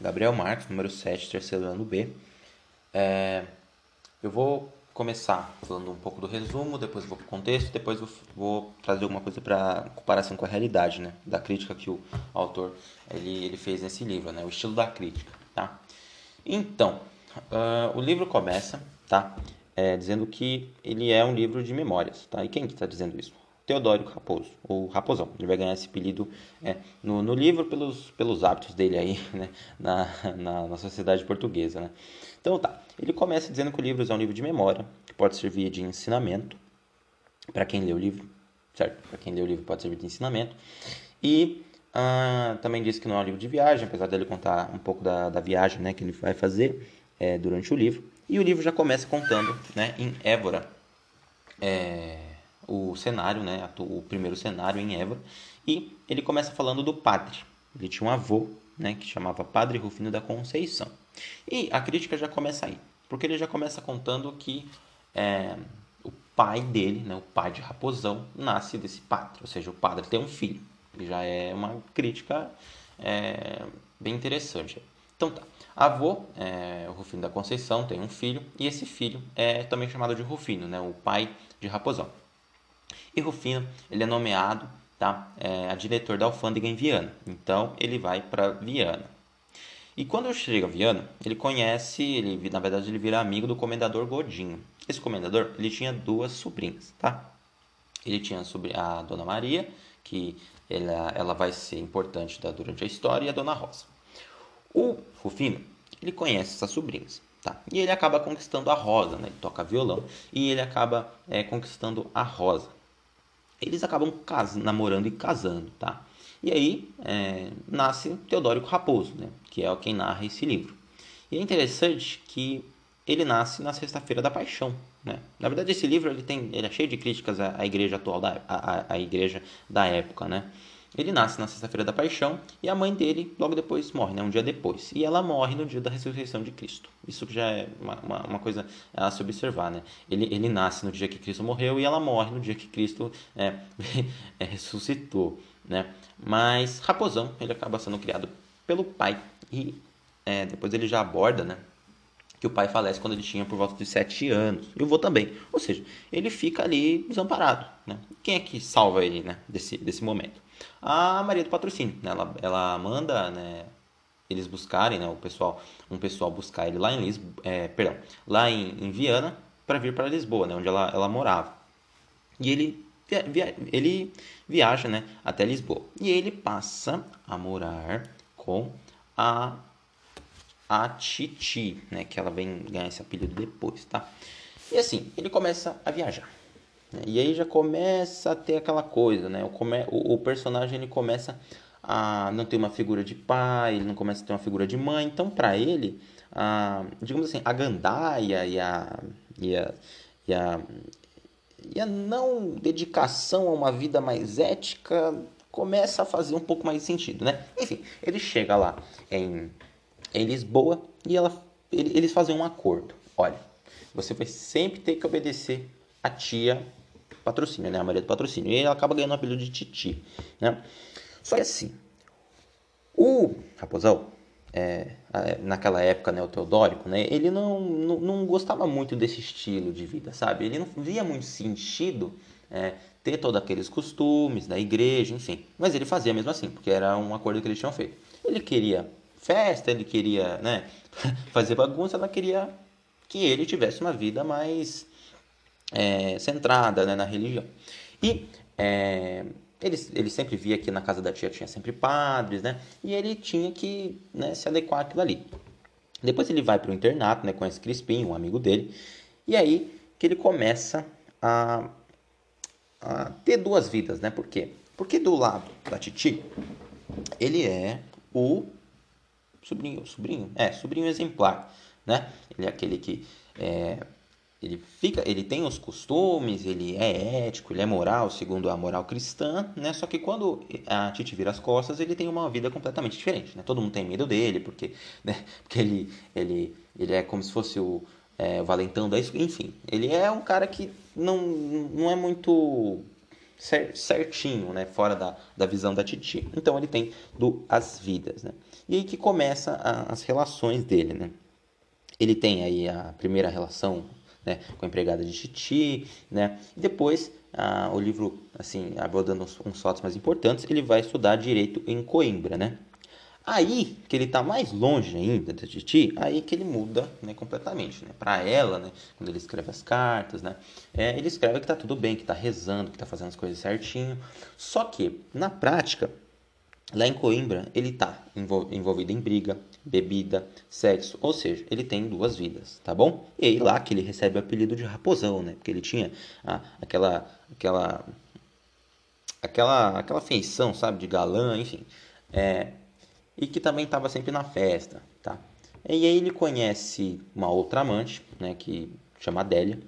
Gabriel Marques, número 7, terceiro ano B. É, eu vou começar falando um pouco do resumo, depois vou para o contexto, depois vou, vou trazer alguma coisa para comparação com a realidade, né? Da crítica que o autor ele, ele fez nesse livro, né? O estilo da crítica, tá? Então, uh, o livro começa, tá? É, dizendo que ele é um livro de memórias, tá? E quem que está dizendo isso? Teodórico Raposo, ou Raposão. Ele vai ganhar esse apelido é, no, no livro pelos, pelos hábitos dele aí, né? Na, na, na sociedade portuguesa, né? Então tá, ele começa dizendo que o livro é um livro de memória, que pode servir de ensinamento para quem lê o livro, certo? Para quem lê o livro pode servir de ensinamento. E ah, também diz que não é um livro de viagem, apesar dele contar um pouco da, da viagem né, que ele vai fazer é, durante o livro. E o livro já começa contando né, em Évora, é, o cenário, né, o primeiro cenário em Évora. E ele começa falando do padre. Ele tinha um avô né, que chamava Padre Rufino da Conceição. E a crítica já começa aí, porque ele já começa contando que é, o pai dele, né, o pai de Raposão, nasce desse padre, ou seja, o padre tem um filho. E já é uma crítica é, bem interessante. Então tá. Avô, é, o Rufino da Conceição, tem um filho, e esse filho é também chamado de Rufino, né, o pai de Raposão. E Rufino, ele é nomeado tá, é, a diretor da alfândega em Viana. Então, ele vai para Viana. E quando chega a Viana, ele conhece, ele na verdade ele vira amigo do comendador Godinho. Esse comendador, ele tinha duas sobrinhas, tá? Ele tinha a Dona Maria, que ela, ela vai ser importante da, durante a história, e a Dona Rosa. O Rufino, ele conhece essas sobrinhas, tá? E ele acaba conquistando a Rosa, né? Ele toca violão e ele acaba é, conquistando a Rosa. Eles acabam namorando e casando, tá? E aí é, nasce Teodórico Raposo, né, que é quem narra esse livro. E é interessante que ele nasce na Sexta-feira da Paixão. Né? Na verdade, esse livro ele tem, ele é cheio de críticas à, à igreja atual, da, à, à, igreja da época. Né? Ele nasce na Sexta-feira da Paixão e a mãe dele logo depois morre, né? um dia depois. E ela morre no dia da ressurreição de Cristo. Isso já é uma, uma, uma coisa a se observar. Né? Ele, ele nasce no dia que Cristo morreu e ela morre no dia que Cristo é, é, ressuscitou. Né? Mas Raposão ele acaba sendo criado pelo pai e é, depois ele já aborda né, que o pai falece quando ele tinha por volta de 7 anos. E o vô também. Ou seja, ele fica ali desamparado. Né? Quem é que salva ele né, desse, desse momento? A Maria do Patrocínio. Né? Ela, ela manda né, eles buscarem, né, o pessoal, um pessoal buscar ele lá em Lisboa, é, perdão, lá em, em Viana para vir para Lisboa, né, onde ela, ela morava. E ele via, ele viaja né, até Lisboa. E ele passa a morar com a, a Titi, né, que ela vem ganhar esse apelido depois, tá? E assim, ele começa a viajar. E aí já começa a ter aquela coisa, né? O, come, o, personagem ele começa a não ter uma figura de pai, ele não começa a ter uma figura de mãe. Então, para ele, a, digamos assim, a gandaia e a, e a, e a, e a não dedicação a uma vida mais ética começa a fazer um pouco mais sentido, né? Enfim, ele chega lá em, em Lisboa e ela, eles fazem um acordo. Olha, você vai sempre ter que obedecer a tia patrocínio, né? A Maria do patrocínio. E ela acaba ganhando o apelido de Titi, né? Só que assim, o Raposão, é, naquela época, né, o Teodórico, né, ele não, não, não, gostava muito desse estilo de vida, sabe? Ele não via muito sentido é, ter todos aqueles costumes da igreja, enfim. Mas ele fazia mesmo assim, porque era um acordo que eles tinham feito. Ele queria festa, ele queria né, fazer bagunça, ela queria que ele tivesse uma vida mais é, centrada né, na religião. E é, ele, ele sempre via que na casa da tia tinha sempre padres, né? E ele tinha que né, se adequar àquilo ali. Depois ele vai para o internato, né? Conhece Crispim, um amigo dele. E aí que ele começa a, a ter duas vidas, né? Por quê? Porque do lado da Titi, ele é o sobrinho, sobrinho, é, sobrinho exemplar, né? Ele é aquele que é, ele fica, ele tem os costumes, ele é ético, ele é moral, segundo a moral cristã, né? Só que quando a Titi vira as costas, ele tem uma vida completamente diferente, né? Todo mundo tem medo dele, porque, né? porque ele, ele, ele é como se fosse o, é, o valentão da enfim, ele é um cara que não, não é muito certinho, né? Fora da, da visão da Titi. Então ele tem duas vidas, né? E aí que começa a, as relações dele, né? Ele tem aí a primeira relação né, com a empregada de Titi, né? E depois ah, o livro, assim, abordando uns, uns fatos mais importantes, ele vai estudar direito em Coimbra, né? Aí que ele está mais longe ainda da Titi, aí que ele muda né, completamente. Né? Para ela, né, quando ele escreve as cartas, né, é, ele escreve que está tudo bem, que está rezando, que está fazendo as coisas certinho. Só que, na prática, lá em Coimbra, ele está envolvido em briga, bebida, sexo, ou seja, ele tem duas vidas, tá bom? E aí lá que ele recebe o apelido de Raposão, né? Porque ele tinha ah, aquela, aquela, aquela, aquela feição, sabe, de galã, enfim. É, e que também estava sempre na festa, tá? E aí ele conhece uma outra amante, né, que chama Adélia.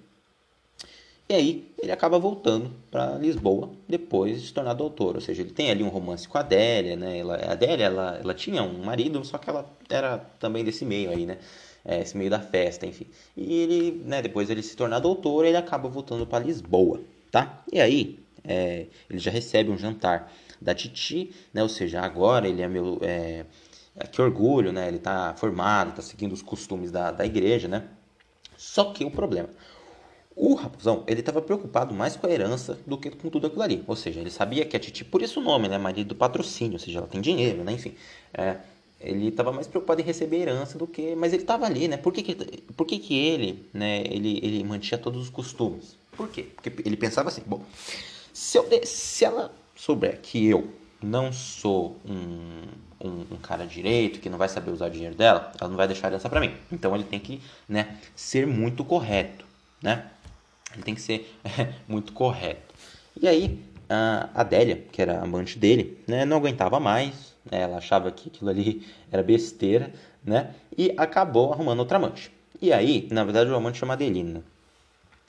E aí ele acaba voltando para Lisboa depois de se tornar doutor, ou seja, ele tem ali um romance com a Adélia, né? Ela, a Adélia, ela, ela tinha um marido, só que ela era também desse meio aí, né? É, esse meio da festa, enfim. E ele, né, depois ele se tornar doutor, ele acaba voltando para Lisboa, tá? E aí é, ele já recebe um jantar da Titi, né? Ou seja, agora ele é meu. É, é, que orgulho, né? Ele está formado, está seguindo os costumes da, da igreja, né? Só que o problema. O Raposão, ele estava preocupado mais com a herança do que com tudo aquilo ali. Ou seja, ele sabia que a Titi, por isso o nome, né? Marido do patrocínio, ou seja, ela tem dinheiro, né? Enfim. É, ele estava mais preocupado em receber herança do que. Mas ele estava ali, né? Por que, que, por que, que ele, né? Ele, ele mantinha todos os costumes? Por quê? Porque ele pensava assim: bom, se, eu, se ela souber que eu não sou um, um, um, cara direito, que não vai saber usar o dinheiro dela, ela não vai deixar herança para mim. Então ele tem que né, ser muito correto, né? Ele tem que ser muito correto. E aí a Adélia, que era amante dele, né, não aguentava mais, né, ela achava que aquilo ali era besteira, né? E acabou arrumando outra amante. E aí, na verdade, o amante chama Adelina.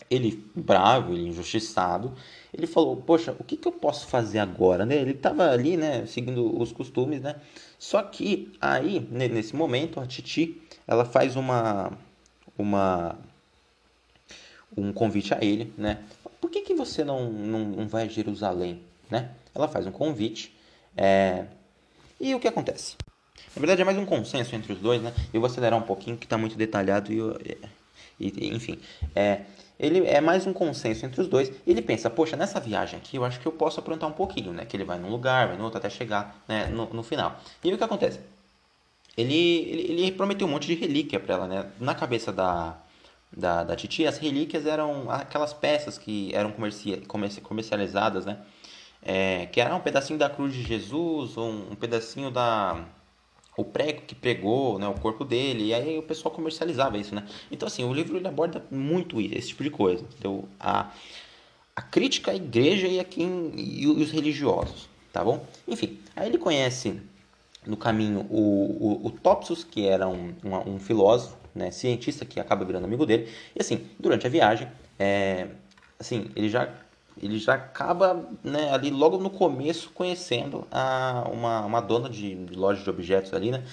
Ele, bravo, ele injustiçado, ele falou, poxa, o que, que eu posso fazer agora? Né? Ele estava ali, né, seguindo os costumes, né? Só que aí, nesse momento, a Titi, ela faz uma, uma, um convite a ele, né? Por que, que você não, não, não vai a Jerusalém, né? Ela faz um convite, é... e o que acontece? Na verdade, é mais um consenso entre os dois, né? Eu vou acelerar um pouquinho, que está muito detalhado e, eu, e enfim, é ele é mais um consenso entre os dois. Ele pensa, poxa, nessa viagem aqui eu acho que eu posso aprontar um pouquinho, né? Que ele vai num lugar, vai no outro até chegar né, no, no final. E o que acontece? Ele, ele, ele prometeu um monte de relíquia para ela, né? Na cabeça da, da, da Titi, as relíquias eram aquelas peças que eram comerci, comercializadas, né? É, que era um pedacinho da cruz de Jesus, um, um pedacinho da o prego que pregou, né, o corpo dele, e aí o pessoal comercializava isso, né? Então, assim, o livro ele aborda muito esse tipo de coisa. Então, a, a crítica à igreja e, a quem, e os religiosos, tá bom? Enfim, aí ele conhece no caminho o, o, o Topsus, que era um, um, um, filósofo, né, cientista, que acaba virando amigo dele, e assim, durante a viagem, é, assim, ele já ele já acaba né, ali logo no começo conhecendo a, uma, uma dona de, de loja de objetos ali, né?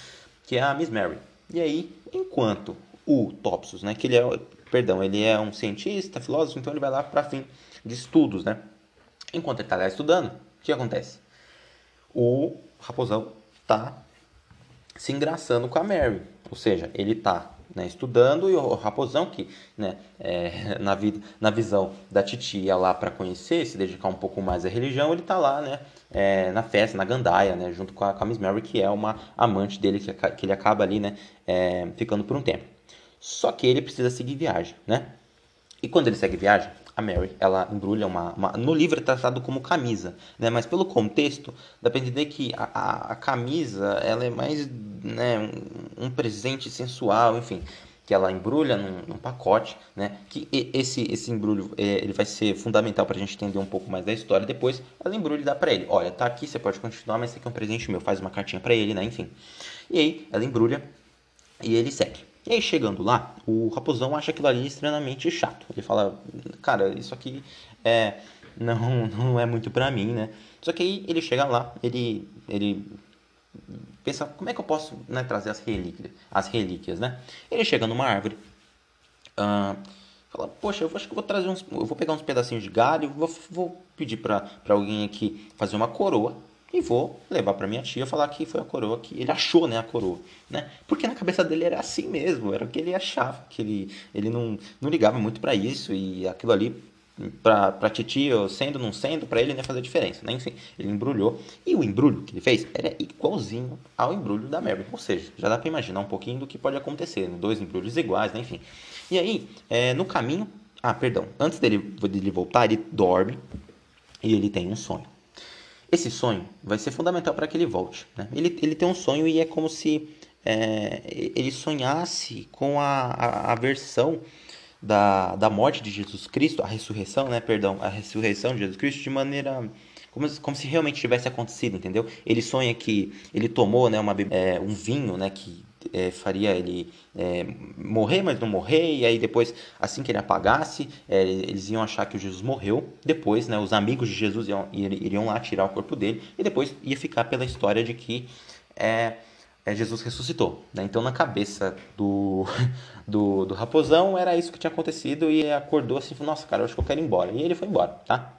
Que é a Miss Mary. E aí, enquanto o Topsus, né? Que ele é, perdão, ele é um cientista, filósofo, então ele vai lá para fim de estudos, né? Enquanto ele está lá estudando, o que acontece? O Raposão está se engraçando com a Mary. Ou seja, ele está né, estudando e o Raposão que né, é, na, vida, na visão da titia lá para conhecer, se dedicar um pouco mais à religião, ele está lá né, é, na festa, na gandaia, né, junto com a, com a Miss Mary, que é uma amante dele, que, que ele acaba ali né, é, ficando por um tempo. Só que ele precisa seguir viagem, né? E quando ele segue viagem, a Mary, ela embrulha uma, uma, No livro é tratado como camisa, né? Mas pelo contexto, dá pra entender que a, a, a camisa, ela é mais né, um, um, presente sensual, enfim. Que ela embrulha num, num pacote, né? Que esse, esse embrulho, é, ele vai ser fundamental pra gente entender um pouco mais da história. Depois, ela embrulha e dá pra ele. Olha, tá aqui, você pode continuar, mas esse aqui é um presente meu. Faz uma cartinha pra ele, né? Enfim. E aí, ela embrulha e ele segue. E aí, chegando lá, o raposão acha aquilo ali extremamente chato. Ele fala, cara, isso aqui é, não, não é muito pra mim, né? Só que aí ele chega lá, ele, ele pensa, como é que eu posso né, trazer as relíquias, as relíquias, né? Ele chega numa árvore, fala, poxa, eu acho que vou trazer uns, eu vou pegar uns pedacinhos de galho, vou, vou pedir pra alguém aqui fazer uma coroa, e vou levar para minha tia falar que foi a coroa que ele achou, né, a coroa, né? Porque na cabeça dele era assim mesmo, era o que ele achava, que ele, ele não, não ligava muito para isso e aquilo ali pra, pra titio, sendo não sendo, para ele não ia fazer diferença, né? Enfim, ele embrulhou e o embrulho que ele fez era igualzinho ao embrulho da Mary, ou seja, já dá para imaginar um pouquinho do que pode acontecer, né? dois embrulhos iguais, né? Enfim. E aí, é, no caminho, ah, perdão, antes dele, dele voltar, ele dorme e ele tem um sonho. Esse sonho vai ser fundamental para que ele volte. Né? Ele, ele tem um sonho e é como se é, ele sonhasse com a, a, a, versão da, da morte de Jesus Cristo, a ressurreição, né? Perdão, a ressurreição de Jesus Cristo de maneira como, como se realmente tivesse acontecido, entendeu? Ele sonha que ele tomou, né, uma, é, um vinho, né, que é, faria ele é, morrer, mas não morrer, e aí depois, assim que ele apagasse, é, eles iam achar que Jesus morreu. Depois, né, os amigos de Jesus iam, iriam lá tirar o corpo dele, e depois ia ficar pela história de que é, é, Jesus ressuscitou. Né? Então, na cabeça do, do, do raposão, era isso que tinha acontecido, e acordou assim, nossa, cara, eu acho que eu quero ir embora. E ele foi embora, tá?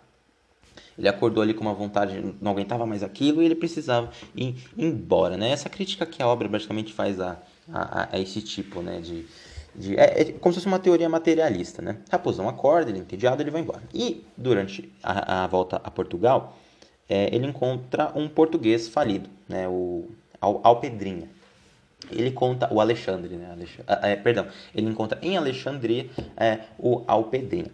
Ele acordou ali com uma vontade, não aguentava mais aquilo e ele precisava ir embora, né? Essa crítica que a obra basicamente faz a, a, a esse tipo, né? De, de, é, é, como se fosse uma teoria materialista, né? Raposão acorda, ele é entediado, ele vai embora. E durante a, a volta a Portugal, é, ele encontra um português falido, né? O Alpedrinha. Ele conta o Alexandre, né? Alexandre, é, perdão, ele encontra em Alexandria é, o Alpedrinha.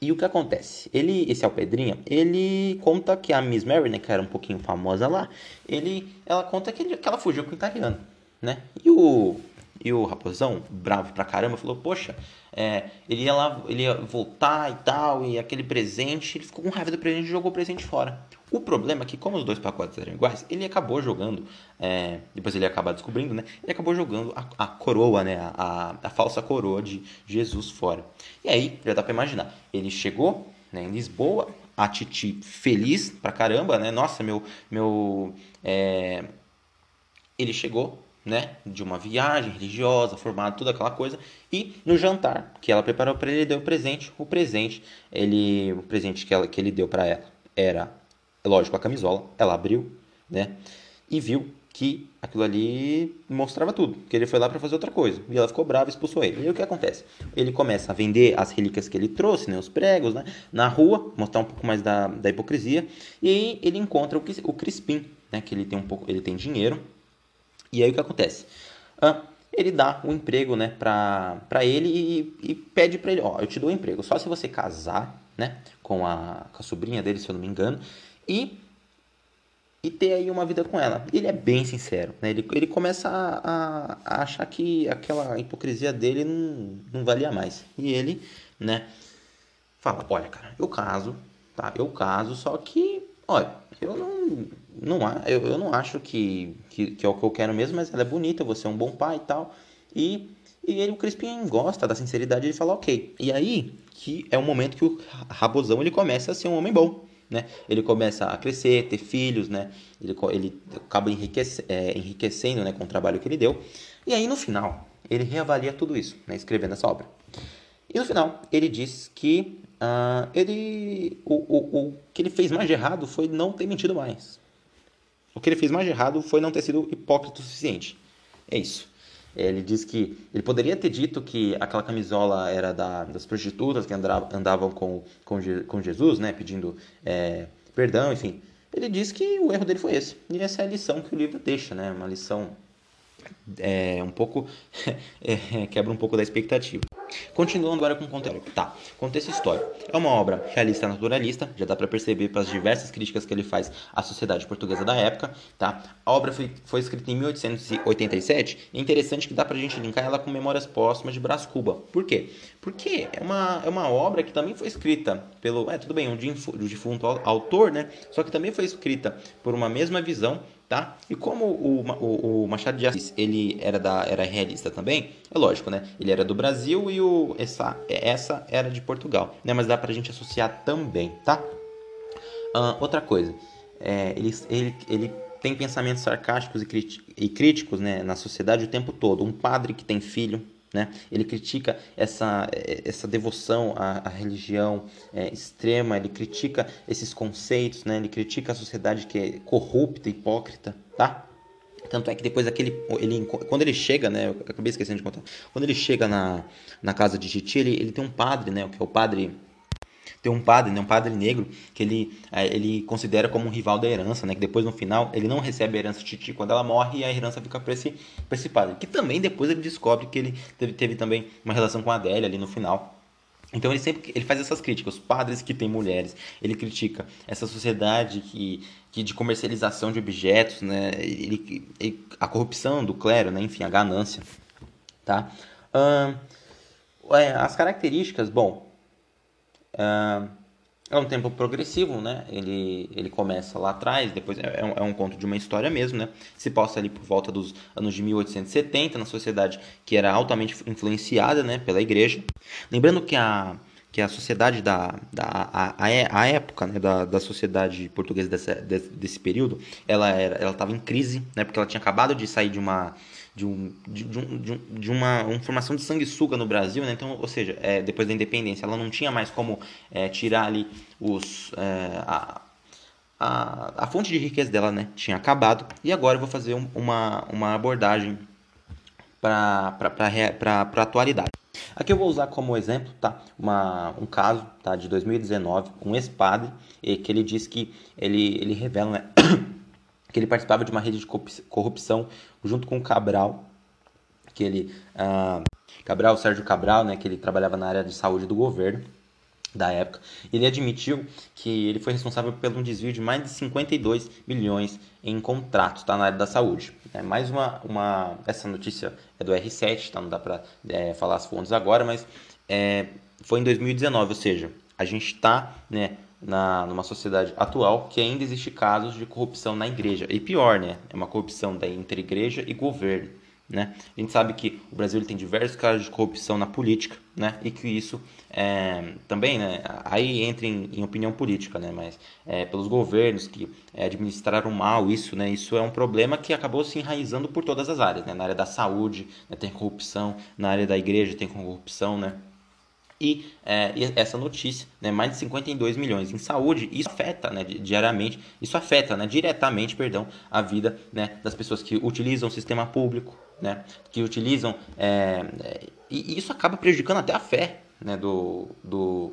E o que acontece? Ele, esse Alpedrinha, ele conta que a Miss Mary, né, que era um pouquinho famosa lá, ele, ela conta que, ele, que ela fugiu com o italiano, né? E o, e o raposão, bravo pra caramba, falou, poxa, é, ele ia lá, ele ia voltar e tal, e aquele presente, ele ficou com raiva do presente e jogou o presente fora. O problema é que, como os dois pacotes eram iguais, ele acabou jogando, é, depois ele ia acabar descobrindo, né? Ele acabou jogando a, a coroa, né? A, a, falsa coroa de Jesus fora. E aí, já dá pra imaginar, ele chegou né, em Lisboa, a Titi feliz pra caramba, né? Nossa, meu. meu é... Ele chegou, né, de uma viagem religiosa, formado, toda aquela coisa, e no jantar que ela preparou para ele, deu o presente. O presente, ele, o presente que, ela, que ele deu para ela era lógico, a camisola, ela abriu, né? E viu que aquilo ali mostrava tudo, que ele foi lá para fazer outra coisa. E ela ficou brava e expulsou ele. E o que acontece? Ele começa a vender as relíquias que ele trouxe, né, os pregos, né, na rua, mostrar um pouco mais da, da hipocrisia. E aí ele encontra o, o Crispim, né, que ele tem um pouco, ele tem dinheiro. E aí o que acontece? Ah, ele dá um emprego, né, pra, pra ele e, e pede para ele, ó, eu te dou um emprego, só se você casar, né, com a, com a sobrinha dele, se eu não me engano, e e ter aí uma vida com ela. Ele é bem sincero, né? Ele, ele começa a, a, a achar que aquela hipocrisia dele não, não valia mais. E ele, né, fala, olha, cara, eu caso, tá? Eu caso, só que, olha, eu não, não, eu, eu não acho que, que, que é o que eu quero mesmo, mas ela é bonita, você é um bom pai e tal. E, e ele, o Crispim gosta da sinceridade, ele fala, ok. E aí, que é o momento que o Rabosão, ele começa a ser um homem bom né? Ele começa a crescer, ter filhos, né? Ele, ele acaba enriquece, é, enriquecendo né, com o trabalho que ele deu. E aí, no final, ele reavalia tudo isso, né, escrevendo essa obra. E no final, ele diz que uh, ele, o, o, o que ele fez mais de errado foi não ter mentido mais. O que ele fez mais de errado foi não ter sido hipócrita o suficiente. É isso. Ele diz que ele poderia ter dito que aquela camisola era da, das prostitutas que andavam com, com, com Jesus, né, pedindo é, perdão, enfim. Ele diz que o erro dele foi esse. E essa é a lição que o livro deixa, né, uma lição é, um pouco é, quebra um pouco da expectativa. Continuando agora com o conteúdo. Tá, contexto histórico. É uma obra realista naturalista, já dá para perceber pelas diversas críticas que ele faz à sociedade portuguesa da época, tá? A obra foi, foi escrita em 1887 e é interessante que dá pra gente linkar ela com Memórias Póstumas de Brás Cuba. Por quê? Porque é uma, é uma obra que também foi escrita pelo... É, tudo bem, um defunto autor, né? Só que também foi escrita por uma mesma visão tá? E como o, o, o, Machado de Assis ele era da era realista também, é lógico, né? Ele era do Brasil e o essa essa era de Portugal, né? Mas dá pra gente associar também, tá? Uh, outra coisa, é, ele, ele, ele tem pensamentos sarcásticos e, críticos né, na sociedade o tempo todo. Um padre que tem filho, Né? Ele critica essa, essa devoção à, à religião é, extrema, ele critica esses conceitos, né? ele critica a sociedade que é corrupta, hipócrita, tá? Tanto é que depois aquele, ele, quando ele chega, né, eu acabei esquecendo de contar, quando ele chega na, na casa de Titi, ele, ele tem um padre, né, que é o padre tem um padre, né, um padre negro, que ele, é, ele considera como um rival da herança, né, que depois no final ele não recebe a herança de Titi quando ela morre e a herança fica para esse, esse padre. Que também depois ele descobre que ele teve, teve também uma relação com a Adélia ali no final. Então ele sempre ele faz essas críticas, os padres que têm mulheres, ele critica essa sociedade que, que de comercialização de objetos, né, ele, ele, a corrupção do clero, né, enfim, a ganância, tá? É, as características, bom, é um tempo progressivo, né? Ele, ele começa lá atrás, depois é, é, um, é um conto de uma história mesmo, né? Se passa ali por volta dos anos de 1870, na sociedade que era altamente influenciada, né, pela igreja. Lembrando que a, que a sociedade da, da a, a, a época né, da, da sociedade portuguesa desse, desse período, ela era, ela estava em crise, né? Porque ela tinha acabado de sair de uma de, um, de, de, um, de, um, uma, uma, formação de sanguessuga no Brasil, né? Então, ou seja, é, depois da independência, ela não tinha mais como é, tirar ali os, é, a, a, a, fonte de riqueza dela, né? Tinha acabado. E agora eu vou fazer um, uma, uma abordagem para a atualidade. Aqui eu vou usar como exemplo tá, uma, um caso tá, de 2019, um ex-padre, que ele diz que ele, ele revela né, que ele participava de uma rede de corrupção junto com o Cabral, que ele ah, Cabral, Sérgio Cabral, né, que ele trabalhava na área de saúde do governo da época. Ele admitiu que ele foi responsável pelo um desvio de mais de 52 milhões em contratos tá, na área da saúde. É mais uma, uma essa notícia é do R7, tá, não dá para é, falar as fontes agora, mas é, foi em 2019, ou seja, a gente está né, na, numa sociedade atual que ainda existe casos de corrupção na igreja. E pior, né? É uma corrupção da interigreja e governo. Né? A gente sabe que o Brasil tem diversos casos de corrupção na política, né? E que isso é, também, né? Aí entra em, em opinião política, né? Mas é, pelos governos que é, administraram mal isso, né? Isso é um problema que acabou se enraizando por todas as áreas, né? Na área da saúde né? tem corrupção, na área da igreja tem corrupção, né? E, é, essa notícia, né, mais de 52 milhões em saúde, isso afeta né, diariamente, isso afeta né, diretamente perdão, a vida né, das pessoas que utilizam o sistema público, né, que utilizam. É, é, e isso acaba prejudicando até a fé né, do, do,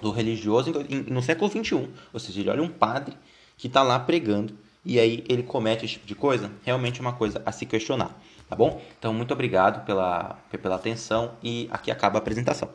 do religioso no século XXI. Ou seja, ele olha um padre que está lá pregando e aí ele comete esse tipo de coisa, realmente é uma coisa a se questionar, tá bom? Então, muito obrigado pela, pela atenção e aqui acaba a apresentação.